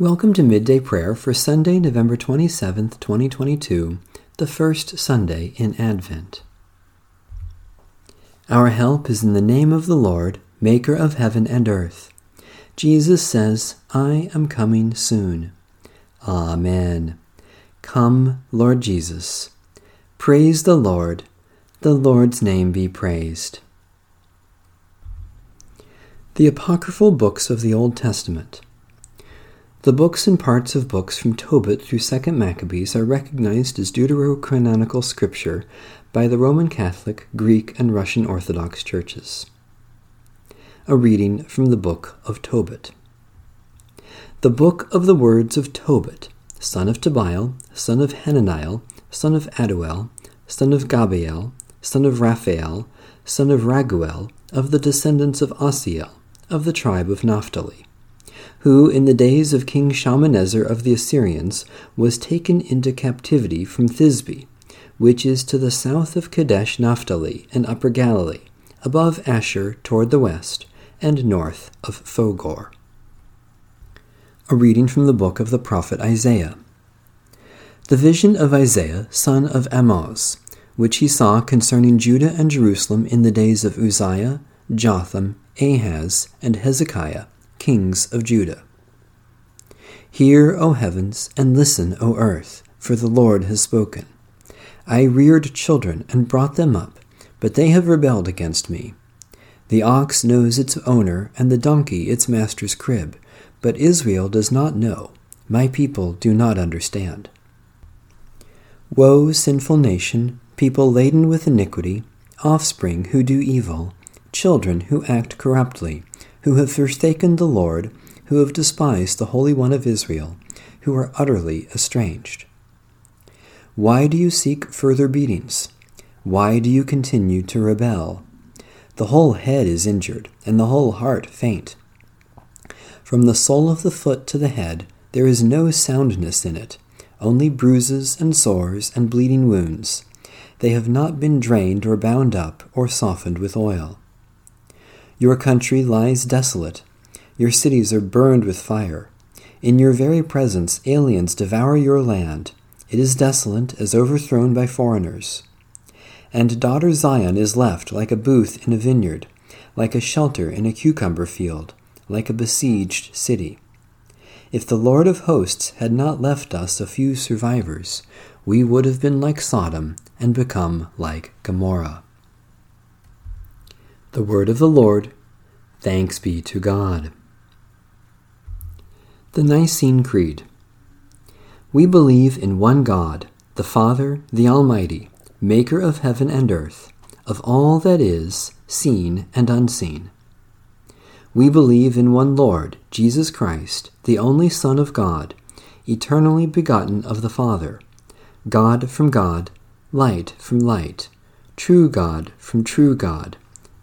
Welcome to Midday Prayer for Sunday, November 27th, 2022, the first Sunday in Advent. Our help is in the name of the Lord, Maker of heaven and earth. Jesus says, I am coming soon. Amen. Come, Lord Jesus. Praise the Lord. The Lord's name be praised. The Apocryphal Books of the Old Testament. The books and parts of books from Tobit through 2nd Maccabees are recognized as deuterocanonical scripture by the Roman Catholic, Greek, and Russian Orthodox churches. A reading from the Book of Tobit. The Book of the Words of Tobit, son of Tobiel, son of Hananiel, son of Aduel, son of Gabael, son of Raphael, son of Raguel, of the descendants of Asiel, of the tribe of Naphtali who, in the days of King Shalmaneser of the Assyrians, was taken into captivity from Thisbe, which is to the south of Kadesh Naphtali and Upper Galilee, above Asher toward the west, and north of Phogor. A reading from the book of the prophet Isaiah. The vision of Isaiah, son of Amoz, which he saw concerning Judah and Jerusalem in the days of Uzziah, Jotham, Ahaz, and Hezekiah kings of Judah. Hear, O heavens, and listen, O earth, for the Lord has spoken. I reared children and brought them up, but they have rebelled against me. The ox knows its owner, and the donkey its master's crib, but Israel does not know. My people do not understand. Woe, sinful nation, people laden with iniquity, offspring who do evil, children who act corruptly, who have forsaken the Lord, who have despised the Holy One of Israel, who are utterly estranged. Why do you seek further beatings? Why do you continue to rebel? The whole head is injured, and the whole heart faint. From the sole of the foot to the head, there is no soundness in it, only bruises and sores and bleeding wounds. They have not been drained or bound up or softened with oil. Your country lies desolate. Your cities are burned with fire. In your very presence, aliens devour your land. It is desolate as overthrown by foreigners. And daughter Zion is left like a booth in a vineyard, like a shelter in a cucumber field, like a besieged city. If the Lord of hosts had not left us a few survivors, we would have been like Sodom and become like Gomorrah. The word of the Lord. Thanks be to God. The Nicene Creed. We believe in one God, the Father, the Almighty, maker of heaven and earth, of all that is, seen and unseen. We believe in one Lord, Jesus Christ, the only Son of God, eternally begotten of the Father, God from God, light from light, true God from true God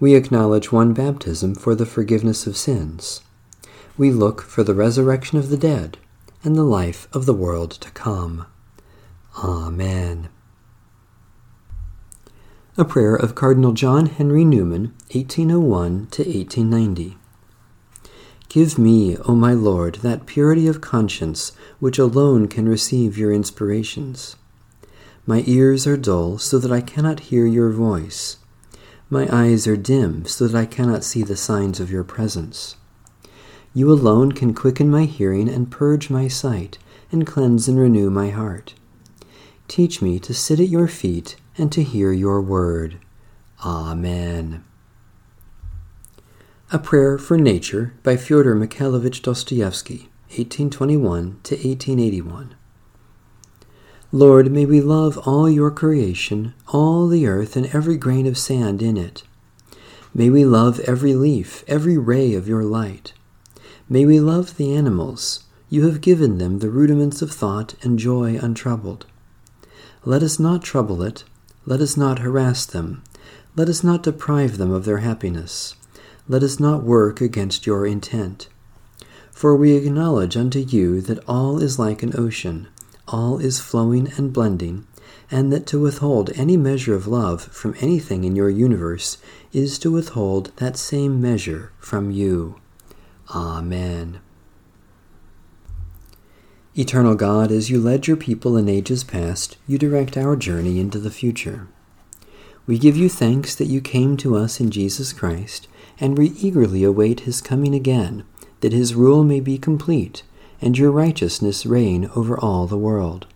we acknowledge one baptism for the forgiveness of sins. We look for the resurrection of the dead and the life of the world to come. Amen. A prayer of Cardinal John Henry Newman, 1801 to 1890. Give me, O my Lord, that purity of conscience which alone can receive your inspirations. My ears are dull so that I cannot hear your voice. My eyes are dim, so that I cannot see the signs of your presence. You alone can quicken my hearing and purge my sight, and cleanse and renew my heart. Teach me to sit at your feet and to hear your word. Amen. A Prayer for Nature by Fyodor Mikhailovich Dostoevsky, 1821 to 1881. Lord, may we love all your creation, all the earth, and every grain of sand in it. May we love every leaf, every ray of your light. May we love the animals. You have given them the rudiments of thought and joy untroubled. Let us not trouble it. Let us not harass them. Let us not deprive them of their happiness. Let us not work against your intent. For we acknowledge unto you that all is like an ocean all is flowing and blending, and that to withhold any measure of love from anything in your universe is to withhold that same measure from you. Amen. Eternal God, as you led your people in ages past, you direct our journey into the future. We give you thanks that you came to us in Jesus Christ, and we eagerly await his coming again, that his rule may be complete and your righteousness reign over all the world.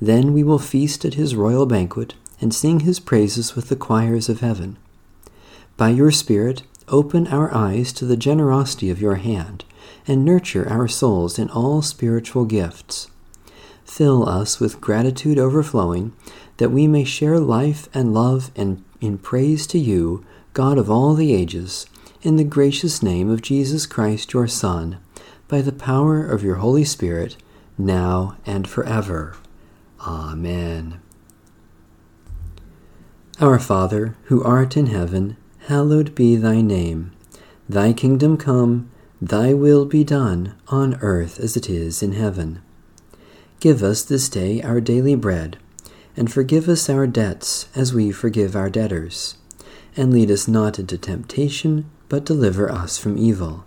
Then we will feast at his royal banquet and sing his praises with the choirs of heaven. By your Spirit, open our eyes to the generosity of your hand, and nurture our souls in all spiritual gifts. Fill us with gratitude overflowing, that we may share life and love and in praise to you, God of all the ages, in the gracious name of Jesus Christ, your Son by the power of your Holy Spirit, now and forever. Amen. Our Father, who art in heaven, hallowed be thy name. Thy kingdom come, thy will be done, on earth as it is in heaven. Give us this day our daily bread, and forgive us our debts as we forgive our debtors. And lead us not into temptation, but deliver us from evil.